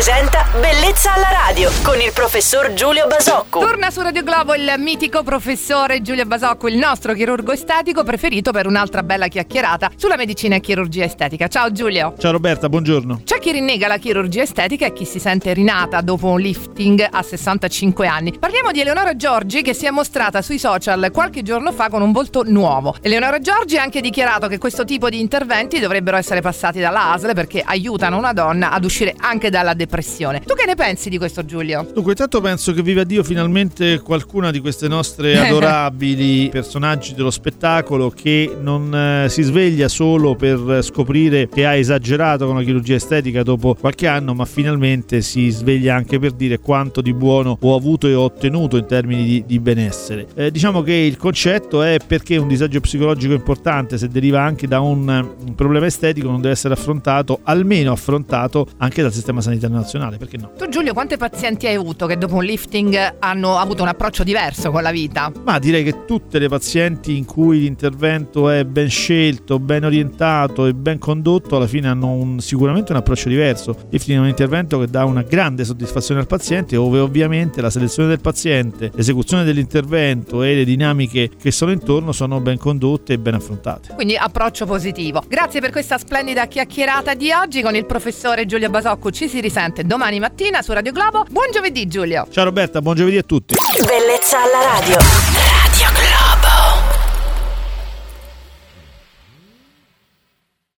presenta Bellezza alla radio con il professor Giulio Basocco. Torna su Radio Globo il mitico professore Giulio Basocco, il nostro chirurgo estetico preferito per un'altra bella chiacchierata sulla medicina e chirurgia estetica. Ciao Giulio. Ciao Roberta, buongiorno. C'è chi rinnega la chirurgia estetica e chi si sente rinata dopo un lifting a 65 anni. Parliamo di Eleonora Giorgi che si è mostrata sui social qualche giorno fa con un volto nuovo. Eleonora Giorgi ha anche dichiarato che questo tipo di interventi dovrebbero essere passati dalla ASL perché aiutano una donna ad uscire anche dalla depressione. Tu che ne pensi di questo Giulio? Dunque, intanto penso che viva Dio finalmente qualcuna di queste nostre adorabili personaggi dello spettacolo che non eh, si sveglia solo per scoprire che ha esagerato con la chirurgia estetica dopo qualche anno, ma finalmente si sveglia anche per dire quanto di buono ho avuto e ho ottenuto in termini di, di benessere. Eh, diciamo che il concetto è perché un disagio psicologico importante, se deriva anche da un, un problema estetico, non deve essere affrontato, almeno affrontato anche dal sistema sanitario nazionale, perché no? Tu Giulio quante pazienti hai avuto che dopo un lifting hanno avuto un approccio diverso con la vita? Ma direi che tutte le pazienti in cui l'intervento è ben scelto, ben orientato e ben condotto, alla fine hanno un, sicuramente un approccio diverso. Lifting è un intervento che dà una grande soddisfazione al paziente, dove ovviamente la selezione del paziente, l'esecuzione dell'intervento e le dinamiche che sono intorno sono ben condotte e ben affrontate. Quindi approccio positivo. Grazie per questa splendida chiacchierata di oggi con il professore Giulio Basocco. Ci si risente domani mattina su Radio Globo. Buon giovedì Giulio. Ciao Roberta, buon giovedì a tutti. Bellezza alla radio.